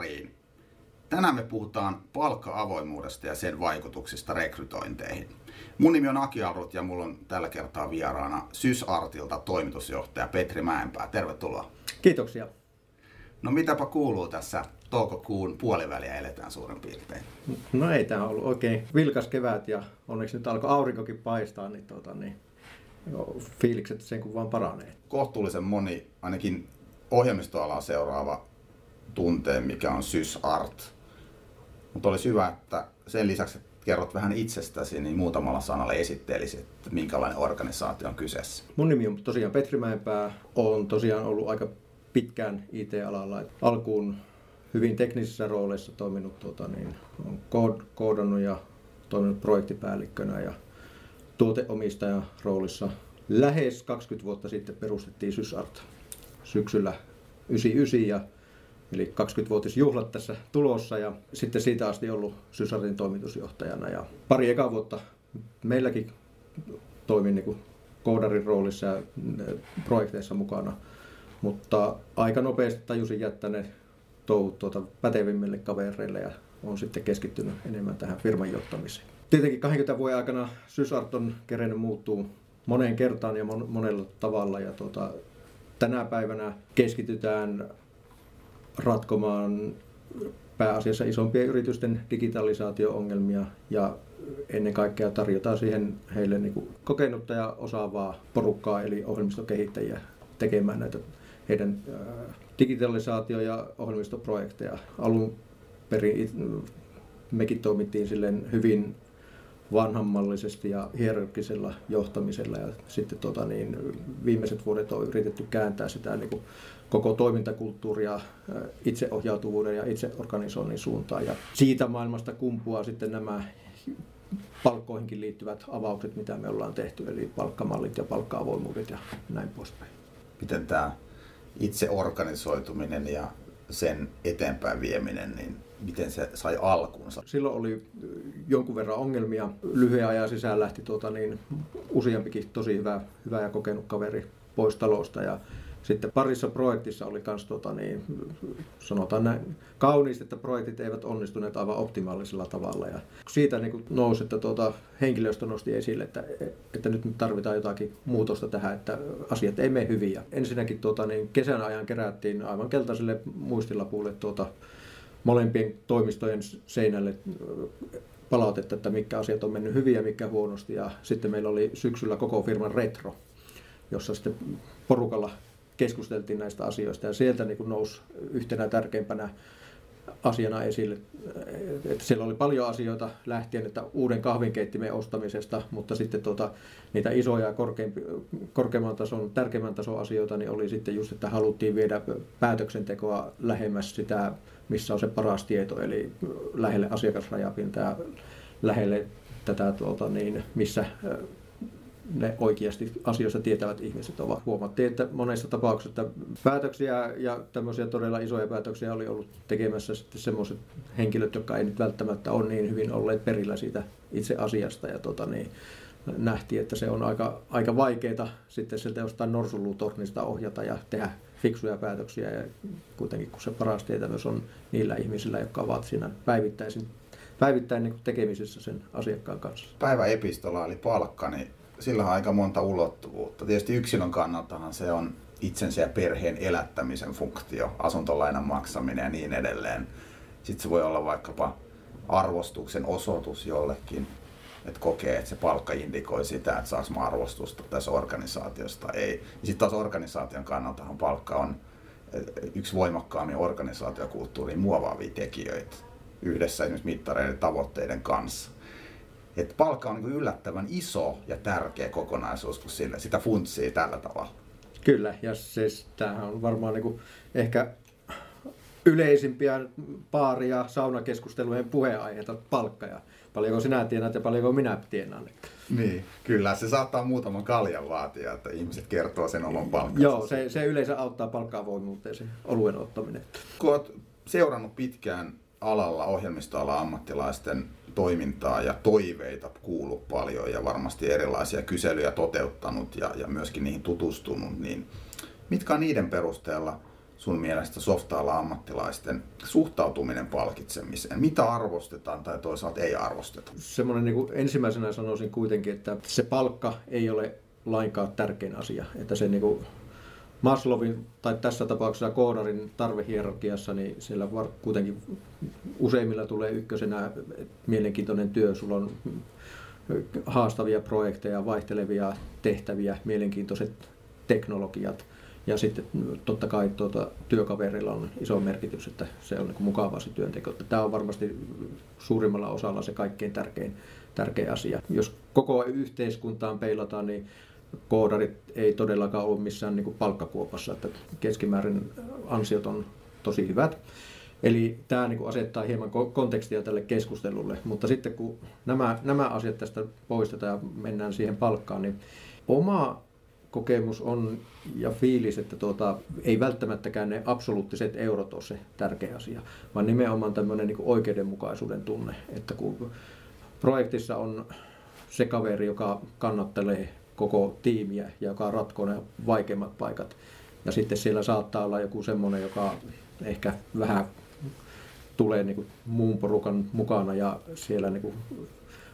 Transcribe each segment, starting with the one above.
Pariin. Tänään me puhutaan palkka-avoimuudesta ja sen vaikutuksista rekrytointeihin. Mun nimi on Aki Alrut ja mulla on tällä kertaa vieraana SysArtilta toimitusjohtaja Petri Mäenpää. Tervetuloa. Kiitoksia. No mitäpä kuuluu tässä toukokuun puoliväliä eletään suurin piirtein? No ei tämä ollut oikein vilkas kevät ja onneksi nyt alkoi aurinkokin paistaa, niin, tuota, niin fiilikset sen kun vaan paranee. Kohtuullisen moni, ainakin ohjelmistoalaa seuraava tuntee, mikä on SysArt. Mutta olisi hyvä, että sen lisäksi, että kerrot vähän itsestäsi, niin muutamalla sanalla esittelisit, että minkälainen organisaatio on kyseessä. Mun nimi on tosiaan Petri Mäenpää. Olen tosiaan ollut aika pitkään IT-alalla. Alkuun hyvin teknisissä rooleissa toiminut, tuota, niin, on koodannut ja toiminut projektipäällikkönä ja tuoteomistajan roolissa. Lähes 20 vuotta sitten perustettiin SysArt syksyllä 99 ja eli 20-vuotisjuhlat tässä tulossa ja sitten siitä asti ollut Sysartin toimitusjohtajana ja pari eka vuotta meilläkin toimin niin koodarin roolissa ja projekteissa mukana, mutta aika nopeasti tajusin jättää ne touhut tuota pätevimmille kavereille ja on sitten keskittynyt enemmän tähän firman johtamiseen. Tietenkin 20 vuoden aikana Sysart on kerennyt muuttuu moneen kertaan ja monella tavalla ja tuota, tänä päivänä keskitytään ratkomaan pääasiassa isompien yritysten digitalisaatio-ongelmia ja ennen kaikkea tarjotaan siihen heille niin kuin kokenutta ja osaavaa porukkaa eli ohjelmistokehittäjiä tekemään näitä heidän digitalisaatio- ja ohjelmistoprojekteja. Alun perin mekin toimittiin silleen hyvin vanhammallisesti ja hierarkisella johtamisella ja sitten tota, niin, viimeiset vuodet on yritetty kääntää sitä niin kuin, koko toimintakulttuuria itseohjautuvuuden ja itseorganisoinnin suuntaan ja siitä maailmasta kumpuaa sitten nämä palkkoihinkin liittyvät avaukset, mitä me ollaan tehty, eli palkkamallit ja palkka-avoimuudet ja näin poispäin. Miten tämä itseorganisoituminen ja sen eteenpäin vieminen, niin miten se sai alkunsa? Silloin oli jonkun verran ongelmia. Lyhyen ajan sisään lähti tuota, niin, useampikin tosi hyvä, hyvä ja kokenut kaveri pois talosta. Ja sitten parissa projektissa oli myös, tuota, niin, sanotaan näin, kauniisti, että projektit eivät onnistuneet aivan optimaalisella tavalla. Ja siitä niin kuin nousi, että tuota, henkilöstö nosti esille, että, että nyt tarvitaan jotakin muutosta tähän, että asiat ei mene hyvin. Ja ensinnäkin tuota, niin kesän ajan kerättiin aivan keltaiselle muistilapuille tuota, molempien toimistojen seinälle palautetta, että mitkä asiat on mennyt hyvin ja mitkä huonosti. Ja sitten meillä oli syksyllä koko firman retro, jossa sitten porukalla keskusteltiin näistä asioista ja sieltä niin nousi yhtenä tärkeimpänä asiana esille. Että siellä oli paljon asioita lähtien, että uuden kahvinkeittimen ostamisesta, mutta sitten tuota, niitä isoja korkeamman tason, tärkeimmän tason asioita niin oli sitten just, että haluttiin viedä päätöksentekoa lähemmäs sitä, missä on se paras tieto, eli lähelle asiakasrajapintaa, lähelle tätä, tuota, niin, missä ne oikeasti asioista tietävät ihmiset ovat. Huomattiin, että monessa tapauksessa päätöksiä ja tämmöisiä todella isoja päätöksiä oli ollut tekemässä sitten semmoiset henkilöt, jotka ei nyt välttämättä ole niin hyvin olleet perillä siitä itse asiasta. Ja tota niin, nähtiin, että se on aika, aika vaikeaa sitten sieltä jostain norsulutornista ohjata ja tehdä fiksuja päätöksiä. Ja kuitenkin kun se paras tietämys on niillä ihmisillä, jotka ovat siinä päivittäisin päivittäin niin tekemisissä sen asiakkaan kanssa. Päivä epistola eli palkka, niin sillä on aika monta ulottuvuutta. Tietysti yksilön kannaltahan se on itsensä ja perheen elättämisen funktio, asuntolainan maksaminen ja niin edelleen. Sitten se voi olla vaikkapa arvostuksen osoitus jollekin, että kokee, että se palkka indikoi sitä, että saako arvostusta tässä organisaatiosta. Ei. Sitten taas organisaation kannaltahan palkka on yksi voimakkaammin organisaatiokulttuuriin muovaavia tekijöitä yhdessä esimerkiksi mittareiden tavoitteiden kanssa että palkka on niin yllättävän iso ja tärkeä kokonaisuus, kun sille, sitä funtsii tällä tavalla. Kyllä, ja siis tämähän on varmaan niin ehkä yleisimpiä baari- ja saunakeskustelujen puheenaiheita palkka ja paljonko sinä tienaat ja paljonko minä tienaan. Niin, kyllä. Se saattaa muutaman kaljan vaatia, että ihmiset kertoo sen oman palkkansa. Joo, se, se yleensä auttaa palkkaavoimuuteen se oluen ottaminen. Kun olet seurannut pitkään alalla ohjelmistoala ammattilaisten toimintaa ja toiveita kuullut paljon ja varmasti erilaisia kyselyjä toteuttanut ja, ja myöskin niihin tutustunut, niin mitkä on niiden perusteella sun mielestä softaalla ammattilaisten suhtautuminen palkitsemiseen? Mitä arvostetaan tai toisaalta ei arvosteta? Semmoinen niin ensimmäisenä sanoisin kuitenkin, että se palkka ei ole lainkaan tärkein asia. Että se niin kuin Maslowin tai tässä tapauksessa koodarin tarvehierarkiassa, niin siellä kuitenkin useimmilla tulee ykkösenä mielenkiintoinen työ. Sulla on haastavia projekteja, vaihtelevia tehtäviä, mielenkiintoiset teknologiat. Ja sitten totta kai tuota, työkaverilla on iso merkitys, että se on niin mukavaa se työnteko. Tämä on varmasti suurimmalla osalla se kaikkein tärkein, tärkein asia. Jos koko yhteiskuntaan peilataan, niin koodarit ei todellakaan ole missään niin palkkakuopassa, että keskimäärin ansiot on tosi hyvät. Eli tämä niin asettaa hieman kontekstia tälle keskustelulle, mutta sitten kun nämä, nämä asiat tästä poistetaan ja mennään siihen palkkaan, niin oma kokemus on ja fiilis, että tuota, ei välttämättäkään ne absoluuttiset eurot ole se tärkeä asia, vaan nimenomaan tämmöinen niin oikeudenmukaisuuden tunne, että kun projektissa on se kaveri, joka kannattelee koko tiimiä joka ratkoo ne vaikeimmat paikat, ja sitten siellä saattaa olla joku semmoinen, joka ehkä vähän tulee niin kuin muun porukan mukana ja siellä niin kuin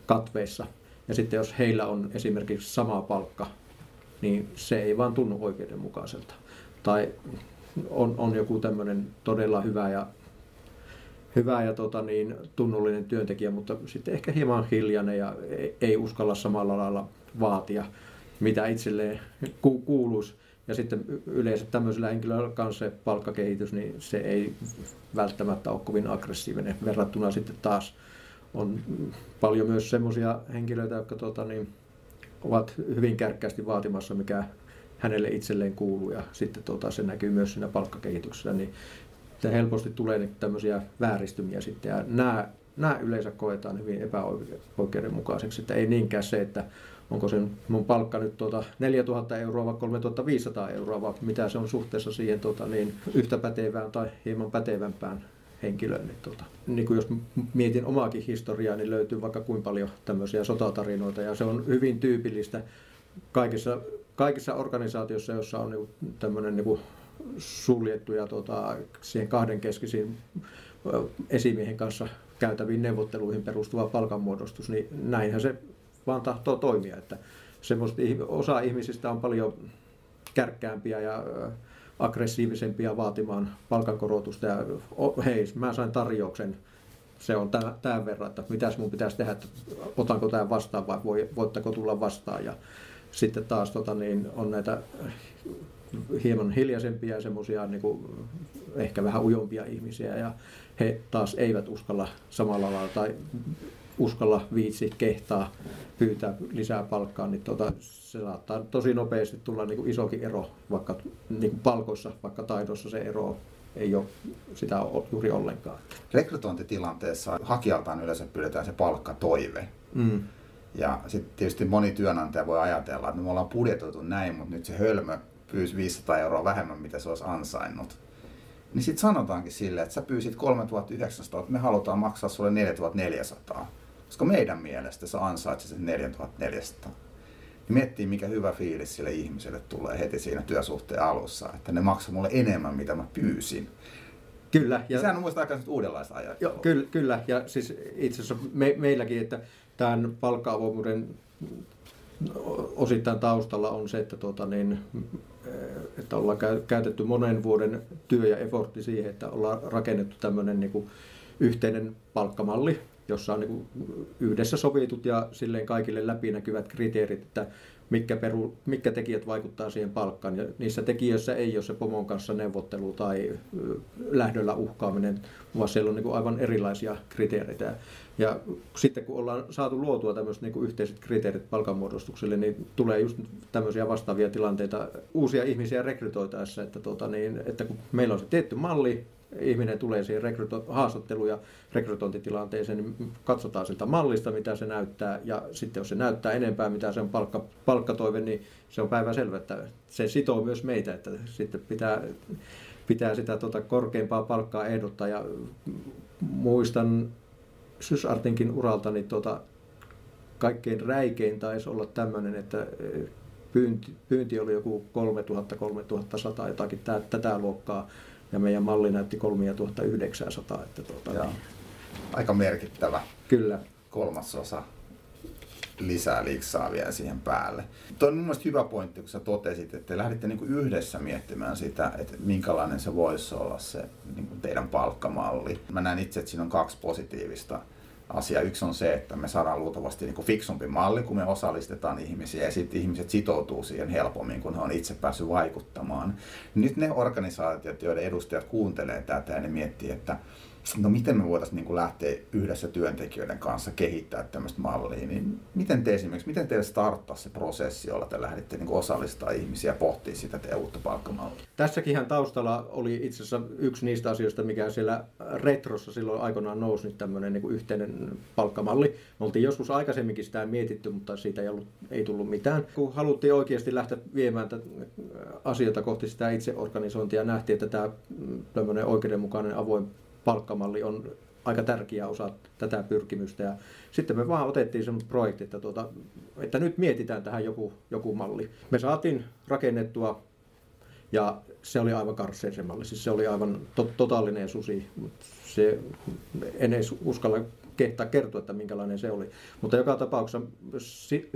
katveissa. Ja sitten jos heillä on esimerkiksi sama palkka, niin se ei vaan tunnu oikeudenmukaiselta. Tai on, on joku tämmöinen todella hyvä ja, hyvä ja tota niin, tunnollinen työntekijä, mutta sitten ehkä hieman hiljainen ja ei, ei uskalla samalla lailla vaatia, mitä itselleen ku, kuuluisi. Ja sitten yleensä tämmöisellä henkilöllä kanssa se palkkakehitys, niin se ei välttämättä ole kovin aggressiivinen verrattuna sitten taas. On paljon myös semmoisia henkilöitä, jotka tota, niin, ovat hyvin kärkkäästi vaatimassa, mikä hänelle itselleen kuuluu. Ja sitten tota, se näkyy myös siinä palkkakehityksessä, niin helposti tulee tämmöisiä vääristymiä sitten. Ja nämä, nämä yleensä koetaan hyvin epäoikeudenmukaiseksi, että ei niinkään se, että onko se mun palkka nyt tuota 4000 euroa vai 3500 euroa, vai mitä se on suhteessa siihen tuota, niin yhtä pätevään tai hieman pätevämpään henkilöön. Niin, tuota, niin kuin jos mietin omaakin historiaa, niin löytyy vaikka kuinka paljon tämmöisiä sotatarinoita ja se on hyvin tyypillistä kaikissa, kaikissa organisaatioissa, joissa on niin tämmöinen niin suljettu ja tuota, siihen kahdenkeskisiin esimiehen kanssa käytäviin neuvotteluihin perustuva palkanmuodostus, niin näinhän se vaan tahtoo toimia. Että osa ihmisistä on paljon kärkkäämpiä ja aggressiivisempia vaatimaan palkankorotusta ja hei, mä sain tarjouksen, se on tämän verran, että mitäs mun pitäisi tehdä, että otanko tämän vastaan vai voitteko tulla vastaan. Ja sitten taas tota, niin on näitä hieman hiljaisempia ja semmoisia niin ehkä vähän ujompia ihmisiä ja he taas eivät uskalla samalla lailla tai uskalla viitsi kehtaa pyytää lisää palkkaa, niin tota, se saattaa tosi nopeasti tulla niin kuin isokin ero, vaikka niin kuin palkoissa, vaikka taidossa se ero ei ole sitä juuri ollenkaan. Rekrytointitilanteessa hakijaltaan yleensä pyydetään se palkkatoive. Mm. Ja sitten tietysti moni työnantaja voi ajatella, että me ollaan budjetoitu näin, mutta nyt se hölmö pyysi 500 euroa vähemmän, mitä se olisi ansainnut. Niin sitten sanotaankin silleen, että sä pyysit 3900, että me halutaan maksaa sulle 4400 koska meidän mielestä sä ansaitset sen 4400. Niin miettii, mikä hyvä fiilis sille ihmiselle tulee heti siinä työsuhteen alussa, että ne maksaa mulle enemmän, mitä mä pyysin. Kyllä. Ja, Sehän on muista aika uudenlaista ajattelua. Kyllä, kyllä, ja siis itse asiassa me, meilläkin, että tämän palkka-avoimuuden osittain taustalla on se, että, tuota, niin, että ollaan käytetty monen vuoden työ ja effortti siihen, että ollaan rakennettu tämmöinen niin kuin yhteinen palkkamalli, jossa on niin yhdessä sovitut ja silleen kaikille läpinäkyvät kriteerit, että mitkä, peru, mitkä tekijät vaikuttaa siihen palkkaan. Ja niissä tekijöissä ei ole se pomon kanssa neuvottelu tai lähdöllä uhkaaminen, vaan siellä on niin aivan erilaisia kriteereitä. Ja sitten kun ollaan saatu luotua tämmöiset niin yhteiset kriteerit palkanmuodostukselle, niin tulee just tämmöisiä vastaavia tilanteita uusia ihmisiä rekrytoitaessa, että, tuota, niin, että kun meillä on se tietty malli, ihminen tulee siihen rekryto- haastattelu- ja rekrytointitilanteeseen, niin katsotaan siltä mallista, mitä se näyttää, ja sitten jos se näyttää enempää, mitä se on palkka, palkkatoive, niin se on päivä selvä, että se sitoo myös meitä, että sitten pitää, pitää sitä tuota korkeampaa palkkaa ehdottaa, ja muistan Sysartinkin uralta, niin tuota, kaikkein räikein taisi olla tämmöinen, että pyynti, pyynti oli joku 3000-3100 jotakin tätä luokkaa, ja meidän malli näytti 3900. Että tuota, niin, Aika merkittävä kyllä. kolmasosa lisää liksaa vielä siihen päälle. Tuo on mun mielestä hyvä pointti, kun sä totesit, että te lähditte niinku yhdessä miettimään sitä, että minkälainen se voisi olla se niinku teidän palkkamalli. Mä näen itse, että siinä on kaksi positiivista asiaa. Yksi on se, että me saadaan luultavasti niinku fiksumpi malli, kun me osallistetaan ihmisiä ja sitten ihmiset sitoutuu siihen helpommin, kun he on itse päässyt vaikuttamaan. Nyt ne organisaatiot, joiden edustajat kuuntelee tätä ja ne miettii, että no miten me voitaisiin niin lähteä yhdessä työntekijöiden kanssa kehittää tämmöistä mallia, niin miten te esimerkiksi, miten teillä starttaa se prosessi, jolla te lähditte niin osallistaa ihmisiä pohtia sitä teidän uutta palkkamallia? Tässäkin taustalla oli itse asiassa yksi niistä asioista, mikä siellä Retrossa silloin aikoinaan nousi nyt tämmöinen niin yhteinen palkkamalli. Me oltiin joskus aikaisemminkin sitä mietitty, mutta siitä ei, ollut, ei tullut mitään. Kun haluttiin oikeasti lähteä viemään tätä asioita kohti sitä itseorganisointia, nähtiin, että tämä tämmöinen oikeudenmukainen avoin palkkamalli on aika tärkeä osa tätä pyrkimystä. Ja sitten me vaan otettiin sen projekti, että, tuota, että nyt mietitään tähän joku, joku malli. Me saatiin rakennettua ja se oli aivan karsein se malli. Siis se oli aivan to- totaalinen susi. Se, en edes uskalla kehtaa kertoa, että minkälainen se oli. Mutta joka tapauksessa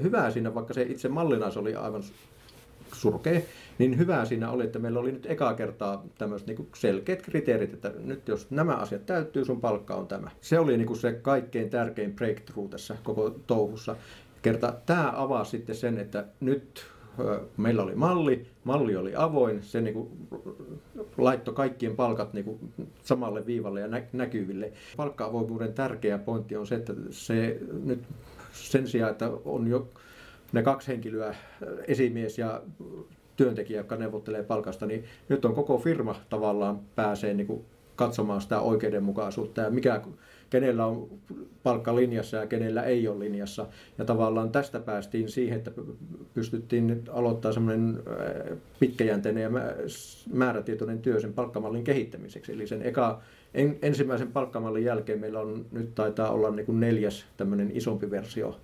hyvää siinä, vaikka se itse mallina se oli aivan surkea, niin hyvää siinä oli, että meillä oli nyt ekaa kertaa tämmöiset niin selkeät kriteerit, että nyt jos nämä asiat täyttyy, sun palkka on tämä. Se oli niin se kaikkein tärkein breakthrough tässä koko touhussa. Kerta tämä avaa sitten sen, että nyt meillä oli malli, malli oli avoin, se niin kuin laittoi kaikkien palkat niin kuin samalle viivalle ja näkyville. Palkka-avoimuuden tärkeä pointti on se, että se nyt sen sijaan, että on jo ne kaksi henkilöä, esimies ja työntekijä, joka neuvottelee palkasta, niin nyt on koko firma tavallaan pääsee niin kuin katsomaan sitä oikeudenmukaisuutta ja mikä, kenellä on palkka linjassa ja kenellä ei ole linjassa. Ja tavallaan tästä päästiin siihen, että pystyttiin nyt aloittaa semmoinen pitkäjänteinen ja määrätietoinen työ sen palkkamallin kehittämiseksi. Eli sen eka, en, ensimmäisen palkkamallin jälkeen meillä on nyt taitaa olla niin kuin neljäs tämmöinen isompi versio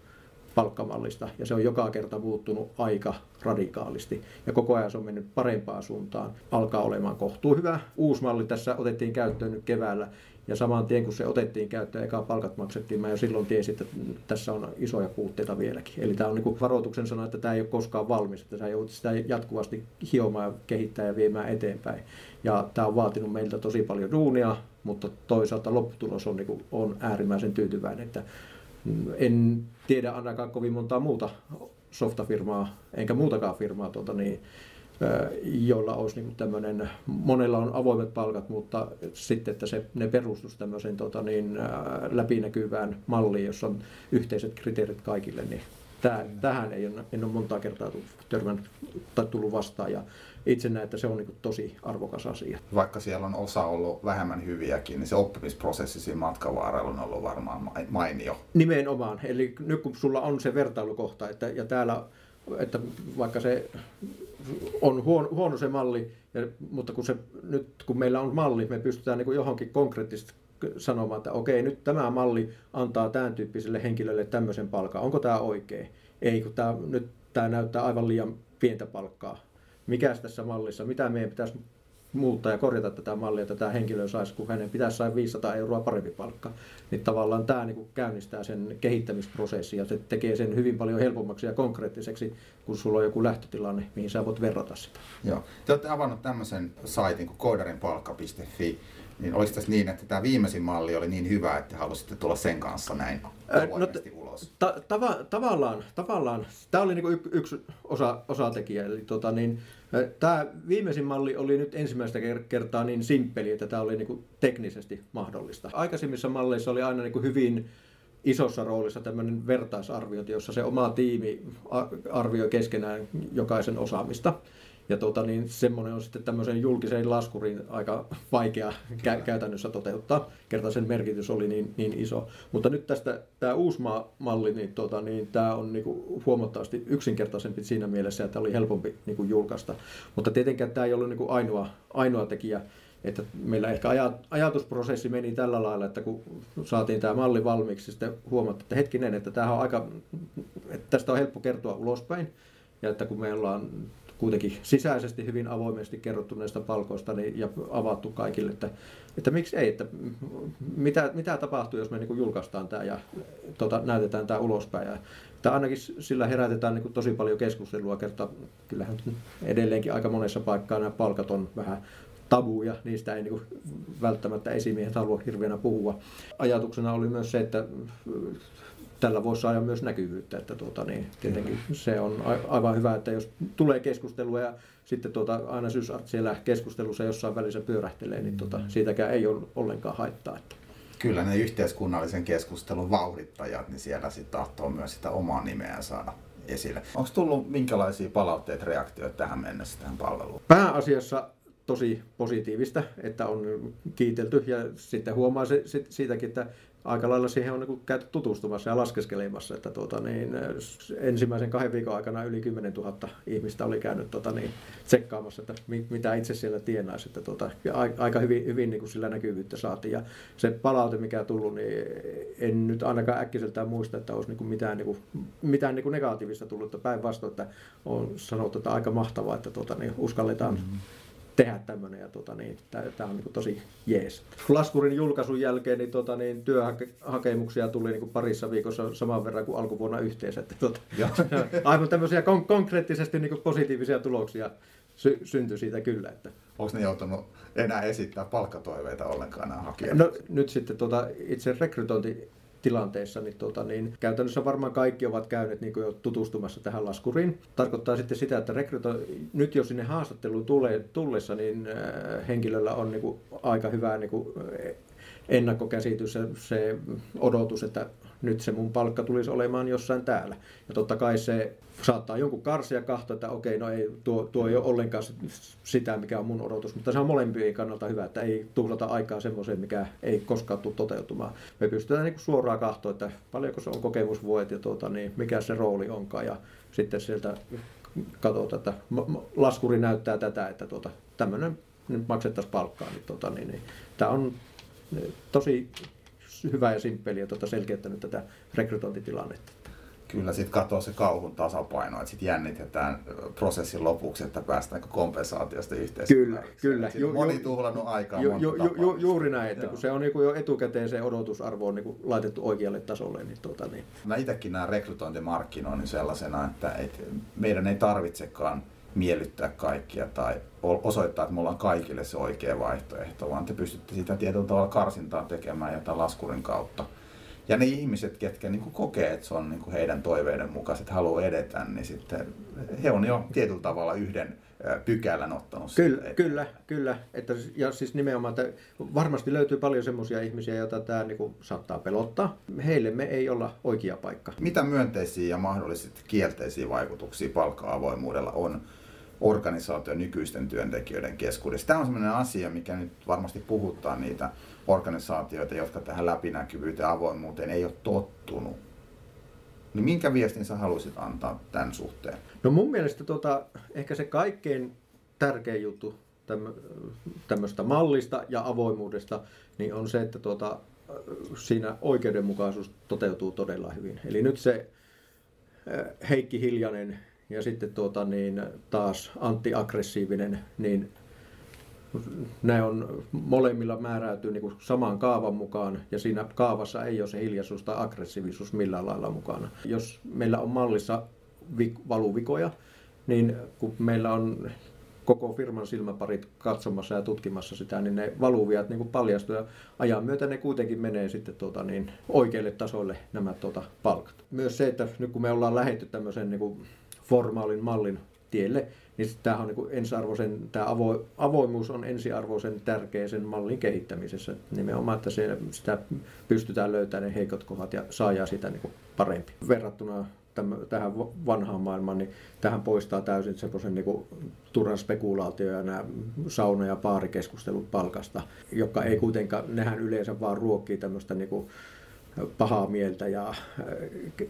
palkkamallista ja se on joka kerta muuttunut aika radikaalisti ja koko ajan se on mennyt parempaan suuntaan. Alkaa olemaan kohtuu hyvä. Uusi malli tässä otettiin käyttöön nyt keväällä ja saman tien kun se otettiin käyttöön, eka palkat maksettiin, mä jo silloin tiesin, että tässä on isoja puutteita vieläkin. Eli tämä on niin varoituksen sana, että tämä ei ole koskaan valmis, että sä joudut sitä jatkuvasti hiomaan, kehittää ja viemään eteenpäin. Ja tämä on vaatinut meiltä tosi paljon duunia, mutta toisaalta lopputulos on, niin kuin, on äärimmäisen tyytyväinen, että en tiedä ainakaan kovin montaa muuta softafirmaa, enkä muutakaan firmaa, tuota, niin, joilla olisi niin tämmöinen, monella on avoimet palkat, mutta sitten, että se, ne perustus tämmöiseen tota, niin, läpinäkyvään malliin, jossa on yhteiset kriteerit kaikille, niin Tää, tähän ei ole, en ole montaa kertaa törmännyt tai tullut vastaan ja itse näen, että se on niin tosi arvokas asia. Vaikka siellä on osa ollut vähemmän hyviäkin, niin se oppimisprosessi siinä matkan varrella on ollut varmaan mainio. Nimenomaan. Eli nyt kun sulla on se vertailukohta, että, ja täällä, että vaikka se on huono, huono se malli, ja, mutta kun se, nyt kun meillä on malli, me pystytään niin johonkin konkreettisesti sanomaan, että okei, nyt tämä malli antaa tämän tyyppiselle henkilölle tämmöisen palkan. Onko tämä oikein? Ei, kun tämä, nyt tämä näyttää aivan liian pientä palkkaa. Mikä tässä mallissa, mitä meidän pitäisi muuttaa ja korjata tätä mallia, että tämä henkilö saisi, kun hänen pitäisi saada 500 euroa parempi palkka. Niin tavallaan tämä niin käynnistää sen kehittämisprosessin ja se tekee sen hyvin paljon helpommaksi ja konkreettiseksi, kun sulla on joku lähtötilanne, mihin sä voit verrata sitä. Joo. Te olette avannut tämmöisen saitin kuin koodarinpalkka.fi. Niin olisi tässä niin, että tämä viimeisin malli oli niin hyvä, että halusitte tulla sen kanssa näin no, ulos? Ta- tava- tavallaan, tavallaan. Tämä oli niinku y- yksi osa, osatekijä. Eli tota, niin, tämä viimeisin malli oli nyt ensimmäistä kertaa niin simppeli, että tämä oli niinku teknisesti mahdollista. Aikaisemmissa malleissa oli aina niinku hyvin isossa roolissa tämmöinen vertaisarviointi, jossa se oma tiimi arvioi keskenään jokaisen osaamista. Ja tota, niin semmoinen on sitten tämmöisen julkiseen laskuriin aika vaikea kä- käytännössä toteuttaa, kerta sen merkitys oli niin, niin iso. Mutta nyt tästä tämä uusi malli, niin, tota, niin tämä on niinku huomattavasti yksinkertaisempi siinä mielessä, että oli helpompi niinku julkaista. Mutta tietenkään tämä ei ollut niinku ainoa, ainoa tekijä, että meillä ehkä ajatusprosessi meni tällä lailla, että kun saatiin tämä malli valmiiksi, sitten huomattiin, että hetkinen, että, on aika, että tästä on helppo kertoa ulospäin, ja että kun me ollaan kuitenkin sisäisesti hyvin avoimesti kerrottu näistä palkoista niin, ja avattu kaikille, että, että miksi ei, että mitä, mitä tapahtuu, jos me niin kuin julkaistaan tämä ja tota, näytetään tämä ulospäin. Ja, että ainakin sillä herätetään niin kuin tosi paljon keskustelua, kerta kyllähän edelleenkin aika monessa paikkaa nämä palkat on vähän tabuja, niistä ei niin välttämättä esimiehet halua hirveänä puhua. Ajatuksena oli myös se, että tällä voisi saada myös näkyvyyttä, että tuota, niin, tietenkin se on aivan hyvä, että jos tulee keskustelua ja sitten tuota, aina syysart siellä keskustelussa jossain välissä pyörähtelee, niin tuota, siitäkään ei ole ollenkaan haittaa. Että. Kyllä ne yhteiskunnallisen keskustelun vauhdittajat, niin siellä sitten tahtoo myös sitä omaa nimeä saada esille. Onko tullut minkälaisia palautteita, reaktioita tähän mennessä tähän palveluun? Pääasiassa tosi positiivista, että on kiitelty ja sitten huomaa se, siitäkin, että aika lailla siihen on niin käyty tutustumassa ja laskeskelemassa, että tuota, niin, ensimmäisen kahden viikon aikana yli 10 000 ihmistä oli käynyt tuota, niin, tsekkaamassa, että mitä itse siellä tienaisi, että tuota, aika hyvin, hyvin niin kuin sillä näkyvyyttä saatiin. Ja se palaute mikä tullut, niin en nyt ainakaan äkkiseltään muista, että olisi niin kuin mitään, niin kuin, mitään niin kuin negatiivista tullut, päinvastoin, että on sanottu, että aika mahtavaa, että tuota, niin uskalletaan mm-hmm tehdä tämmöinen. Ja tota, niin, tämä on niin tosi jees. Laskurin julkaisun jälkeen niin, tota, niin, työhakemuksia tuli niin parissa viikossa saman verran kuin alkuvuonna yhteensä. Että, tota, aivan tämmöisiä kon- konkreettisesti niin positiivisia tuloksia sy- syntyi siitä kyllä. Että. Onko ne joutunut enää esittää palkkatoiveita ollenkaan nämä hakijat? No, nyt sitten tota, itse rekrytointi tilanteessa, niin, tota, niin käytännössä varmaan kaikki ovat käyneet niin jo tutustumassa tähän laskuriin. Tarkoittaa sitten sitä, että rekryto, nyt jos sinne haastatteluun tulee, tullessa, niin äh, henkilöllä on niin kuin, aika hyvä niin kuin, ennakkokäsitys ja se odotus, että nyt se mun palkka tulisi olemaan jossain täällä. Ja totta kai se saattaa jonkun karsia kahto, että okei, no ei, tuo, tuo ei ole ollenkaan sitä, mikä on mun odotus, mutta se on molempien kannalta hyvä, että ei tuhlata aikaa semmoiseen, mikä ei koskaan tule toteutumaan. Me pystytään niin suoraan kahtoa, että paljonko se on kokemusvuodet ja tuota, niin mikä se rooli onkaan ja sitten sieltä katsotaan, että laskuri näyttää tätä, että tuota, tämmöinen nyt maksettaisiin palkkaa. Niin, tuota, niin, niin, tämä on tosi hyvä ja simppeli ja tuota selkeyttänyt tätä rekrytointitilannetta. Kyllä, sitten katoaa se kauhun tasapaino, että sitten jännitetään prosessin lopuksi, että päästään kompensaatiosta yhteiskuntaan. Kyllä, kyllä. Ju, moni tuhlannut aikaa ju, ju, ju, ju, Juuri näin, että Joo. kun se on niin jo etukäteen se odotusarvo on niin laitettu oikealle tasolle. Niin tuota, niin. Mä itsekin näen rekrytointimarkkinoinnin sellaisena, että, että meidän ei tarvitsekaan miellyttää kaikkia tai osoittaa, että me ollaan kaikille se oikea vaihtoehto, vaan te pystytte sitä tietyllä tavalla karsintaa tekemään jotain laskurin kautta. Ja ne ihmiset, ketkä niin kokee, että se on niin heidän toiveiden mukaan, että haluaa edetä, niin sitten he on jo tietyllä tavalla yhden pykälän ottanut. Kyllä, kyllä, kyllä. Että, ja siis nimenomaan, että varmasti löytyy paljon semmoisia ihmisiä, joita tämä niin kuin, saattaa pelottaa. Heille me ei olla oikea paikka. Mitä myönteisiä ja mahdollisesti kielteisiä vaikutuksia palkka-avoimuudella on organisaation nykyisten työntekijöiden keskuudessa. Tämä on sellainen asia, mikä nyt varmasti puhuttaa niitä organisaatioita, jotka tähän läpinäkyvyyteen ja avoimuuteen ei ole tottunut. Niin minkä viestin sä haluaisit antaa tämän suhteen? No mun mielestä tota, ehkä se kaikkein tärkein juttu tämmöistä mallista ja avoimuudesta niin on se, että tuota, siinä oikeudenmukaisuus toteutuu todella hyvin. Eli nyt se Heikki Hiljanen ja sitten tuota, niin taas antiaggressiivinen, niin ne on molemmilla määräytyy niin saman kaavan mukaan ja siinä kaavassa ei ole se hiljaisuus tai aggressiivisuus millään lailla mukana. Jos meillä on mallissa valuvikoja, niin kun meillä on koko firman silmäparit katsomassa ja tutkimassa sitä, niin ne valuviat niin paljastuu ja ajan myötä ne kuitenkin menee sitten tuota, niin oikeille tasoille nämä tuota, palkat. Myös se, että nyt kun me ollaan lähetty tämmöisen niin formaalin mallin tielle, niin tämä on niin ensiarvoisen, tämä avo, avoimuus on ensiarvoisen tärkeä sen mallin kehittämisessä. Nimenomaan, että se, sitä pystytään löytämään ne heikot kohdat ja saadaan sitä niin parempi. Verrattuna tähän vanhaan maailmaan, niin tähän poistaa täysin semmoisen niin turhan spekulaatio ja nämä sauna- ja paarikeskustelut palkasta, joka ei kuitenkaan, nehän yleensä vaan ruokkii tämmöistä niin pahaa mieltä ja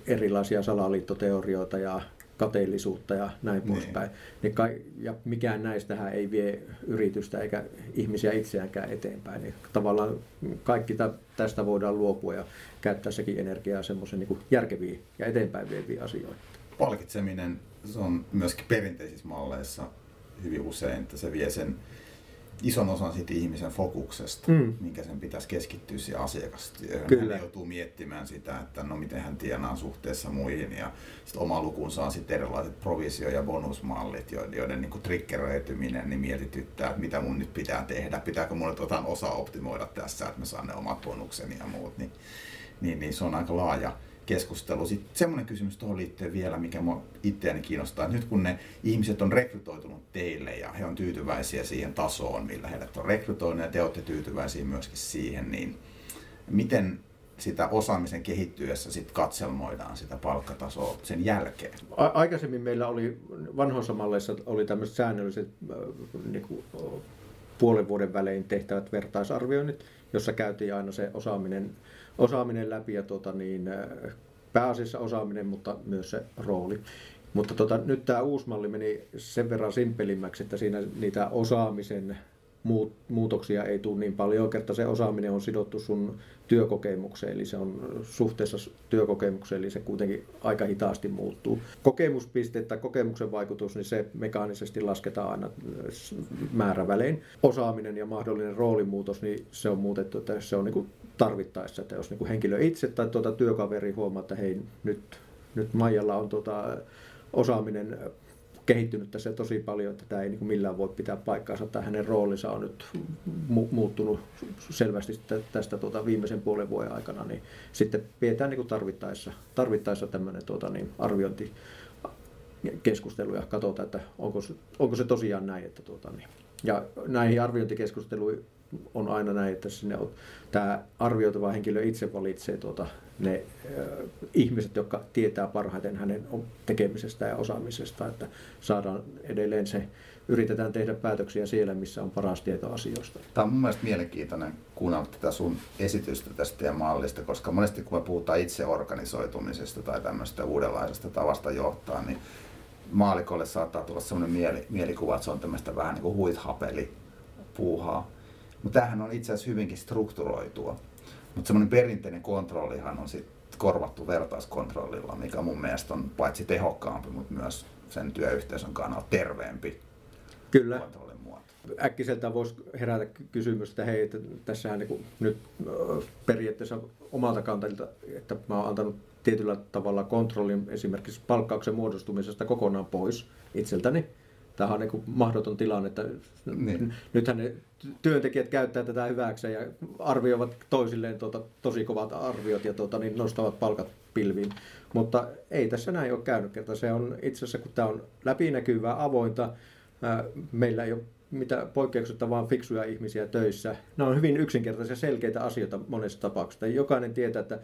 erilaisia salaliittoteorioita ja kateellisuutta ja näin niin. poispäin. Niin kai, ja mikään näistähän ei vie yritystä eikä ihmisiä itseäänkään eteenpäin. Niin tavallaan kaikki tästä voidaan luopua ja käyttää sekin energiaa semmoisen niin järkeviin ja eteenpäin vieviin asioihin. Palkitseminen se on myöskin perinteisissä malleissa hyvin usein, että se vie sen ison osan siitä ihmisen fokuksesta, mm. minkä sen pitäisi keskittyä siihen asiakastyöhön. Kyllä. Hän joutuu miettimään sitä, että no miten hän tienaa suhteessa muihin ja sitten oma lukunsa on sitten erilaiset provisio- ja bonusmallit, joiden, niin triggeröityminen niin mietityttää, että mitä mun nyt pitää tehdä, pitääkö mun nyt otan osa optimoida tässä, että mä saan ne omat bonukseni ja muut, niin, niin, niin se on aika laaja keskustelu. Sitten semmoinen kysymys tuohon liittyen vielä, mikä mua itseäni kiinnostaa, että nyt kun ne ihmiset on rekrytoitunut teille ja he on tyytyväisiä siihen tasoon, millä heidät on rekrytoinut ja te olette tyytyväisiä myöskin siihen, niin miten sitä osaamisen kehittyessä sit katselmoidaan sitä palkkatasoa sen jälkeen? A- aikaisemmin meillä oli vanhoissa malleissa oli tämmöiset säännölliset niin kuin, puolen vuoden välein tehtävät vertaisarvioinnit, jossa käytiin aina se osaaminen osaaminen läpi ja tota, niin, äh, pääasiassa osaaminen, mutta myös se rooli. Mutta tota, nyt tämä uusi malli meni sen verran simpelimmäksi, että siinä niitä osaamisen muutoksia ei tule niin paljon, kerta se osaaminen on sidottu sun työkokemukseen, eli se on suhteessa työkokemukseen, eli se kuitenkin aika hitaasti muuttuu. Kokemuspiste tai kokemuksen vaikutus, niin se mekaanisesti lasketaan aina määrävälein. Osaaminen ja mahdollinen roolimuutos, niin se on muutettu, että se on niin kuin tarvittaessa, että jos niin kuin henkilö itse tai tuota työkaveri huomaa, että hei, nyt, nyt Maijalla on tuota osaaminen kehittynyt tässä tosi paljon, että tämä ei niin kuin millään voi pitää paikkaansa, tai hänen roolinsa on nyt mu- muuttunut selvästi tästä tuota viimeisen puolen vuoden aikana, niin sitten pidetään niin kuin tarvittaessa, tarvittaessa tämmöinen tuota, niin arviointi keskustelu ja katsotaan, että onko se, onko se tosiaan näin. Että tuota, niin. Ja näihin arviointikeskusteluihin on aina näin, että sinne on, tämä arvioitava henkilö itse valitsee tuota, ne äh, ihmiset, jotka tietää parhaiten hänen tekemisestä ja osaamisesta, että saadaan edelleen se, yritetään tehdä päätöksiä siellä, missä on paras tieto asioista. Tämä on mun mielestä mielenkiintoinen kuunnella tätä sun esitystä tästä teidän mallista, koska monesti kun me puhutaan itse organisoitumisesta tai tämmöistä uudenlaisesta tavasta johtaa, niin maalikolle saattaa tulla sellainen mieli, mielikuva, että se on tämmöistä vähän niin kuin huithapeli puuhaa. Mutta tämähän on itse asiassa hyvinkin strukturoitua. Mutta semmoinen perinteinen kontrollihan on sitten korvattu vertaiskontrollilla, mikä mun mielestä on paitsi tehokkaampi, mutta myös sen työyhteisön kannalta terveempi Kyllä. kontrollin muoto. Äkkiseltä voisi herätä kysymys, että hei, että tässähän niin nyt periaatteessa omalta kantilta, että mä oon antanut tietyllä tavalla kontrollin esimerkiksi palkkauksen muodostumisesta kokonaan pois itseltäni Tämä on niin mahdoton tilanne, että niin. nythän ne työntekijät käyttää tätä hyväkseen ja arvioivat toisilleen tuota, tosi kovat arviot ja tuota, niin nostavat palkat pilviin. Mutta ei tässä näin ole käynyt, kerta se on itse asiassa, kun tämä on läpinäkyvää, avointa, meillä ei ole mitä poikkeuksetta vaan fiksuja ihmisiä töissä. Ne on hyvin yksinkertaisia, selkeitä asioita monessa tapauksessa. Jokainen tietää, että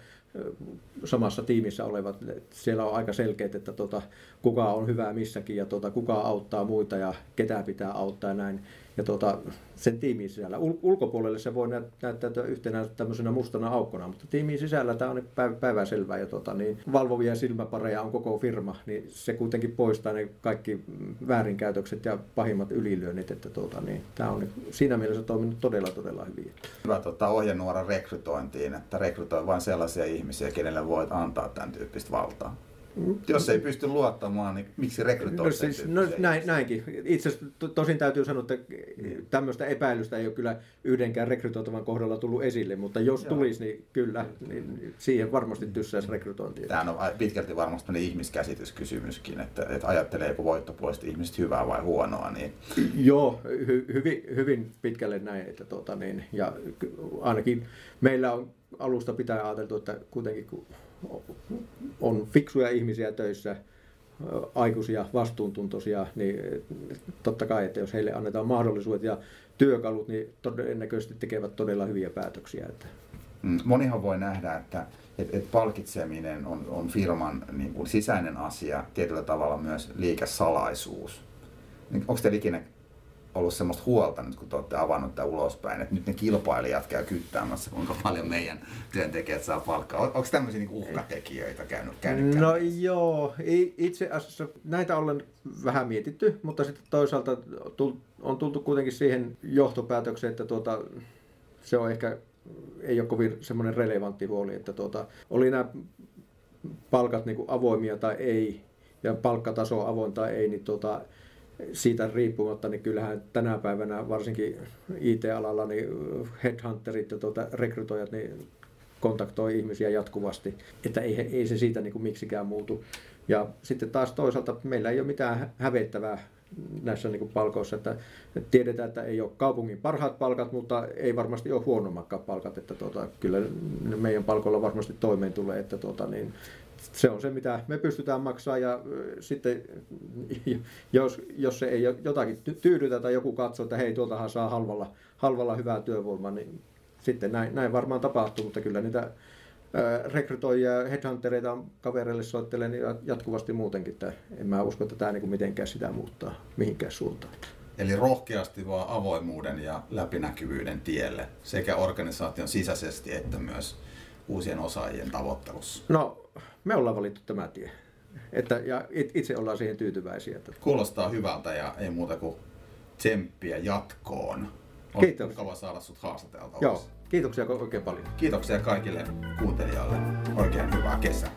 samassa tiimissä olevat, siellä on aika selkeät, että tota, kuka on hyvä missäkin ja tota, kuka auttaa muita ja ketä pitää auttaa ja näin ja tuota, sen tiimin sisällä. Ul- ulkopuolelle se voi näyttäytyä yhtenä tämmöisenä mustana aukkona, mutta tiimin sisällä tämä on päiv- päivänselvää ja tuota, niin valvovia silmäpareja on koko firma, niin se kuitenkin poistaa ne kaikki väärinkäytökset ja pahimmat ylilyönnit, että tuota, niin, tämä on siinä mielessä toiminut todella todella hyvin. Hyvä tuota, ohjenuora rekrytointiin, että rekrytoi vain sellaisia ihmisiä, kenelle voit antaa tämän tyyppistä valtaa. Jos ei pysty luottamaan, niin miksi rekrytoi no, siis, no, näin, näinkin. Itse asiassa to, tosin täytyy sanoa, että niin. tämmöistä epäilystä ei ole kyllä yhdenkään rekrytoitavan kohdalla tullut esille, mutta jos Joo. tulisi, niin kyllä, niin siihen varmasti tyssäisi rekrytointia. Tämä on pitkälti varmasti ihmiskäsityskysymyskin, että, että ajatteleeko voittopuolisesti ihmiset hyvää vai huonoa. Niin... Joo, hy, hyvin, hyvin pitkälle näin, että tuota, niin, ja ainakin meillä on alusta pitää ajateltu, että kuitenkin kun on fiksuja ihmisiä töissä, aikuisia, vastuuntuntoisia, niin totta kai, että jos heille annetaan mahdollisuudet ja työkalut, niin todennäköisesti tekevät todella hyviä päätöksiä. Että. Mm, monihan voi nähdä, että, että, että palkitseminen on, on firman niin kuin sisäinen asia, tietyllä tavalla myös liikesalaisuus. Niin onko teillä ikinä ollut semmoista huolta nyt, kun te olette avannut tämän ulospäin, että nyt ne kilpailijat käy kyttäämässä, kuinka paljon meidän työntekijät saa palkkaa. Onko tämmöisiä niin uhkatekijöitä käynyt, käynyt No joo, itse asiassa näitä ollen vähän mietitty, mutta sitten toisaalta on tultu kuitenkin siihen johtopäätökseen, että tuota, se on ehkä ei ole kovin semmoinen relevantti huoli, että tuota, oli nämä palkat niin avoimia tai ei, ja palkkataso avoin tai ei, niin tota, siitä riippumatta, niin kyllähän tänä päivänä varsinkin IT-alalla niin headhunterit ja tuota, rekrytoijat niin kontaktoi ihmisiä jatkuvasti, että ei, ei se siitä niin kuin miksikään muutu. Ja sitten taas toisaalta meillä ei ole mitään hävettävää näissä niin kuin palkoissa, että tiedetään, että ei ole kaupungin parhaat palkat, mutta ei varmasti ole huonommatkaan palkat, että tuota, kyllä meidän palkoilla varmasti toimeen tulee, että tuota, niin, se on se, mitä me pystytään maksaa ja sitten jos, jos se ei jotakin tyydytä tai joku katsoo, että hei tuoltahan saa halvalla, halvalla hyvää työvoimaa, niin sitten näin, näin varmaan tapahtuu, mutta kyllä niitä rekrytoijia ja headhuntereita kavereille soittelen niin jatkuvasti muutenkin. Että en mä usko, että tämä niin mitenkään sitä muuttaa mihinkään suuntaan. Eli rohkeasti vaan avoimuuden ja läpinäkyvyyden tielle sekä organisaation sisäisesti että myös uusien osaajien tavoittelussa. No, me ollaan valittu tämä tie. Että, ja itse ollaan siihen tyytyväisiä. Että... Kuulostaa hyvältä ja ei muuta kuin tsemppiä jatkoon. On Kiitos. mukava saada sut haastateltavaksi. Joo, kiitoksia oikein paljon. Kiitoksia kaikille kuuntelijoille. Oikein hyvää kesää.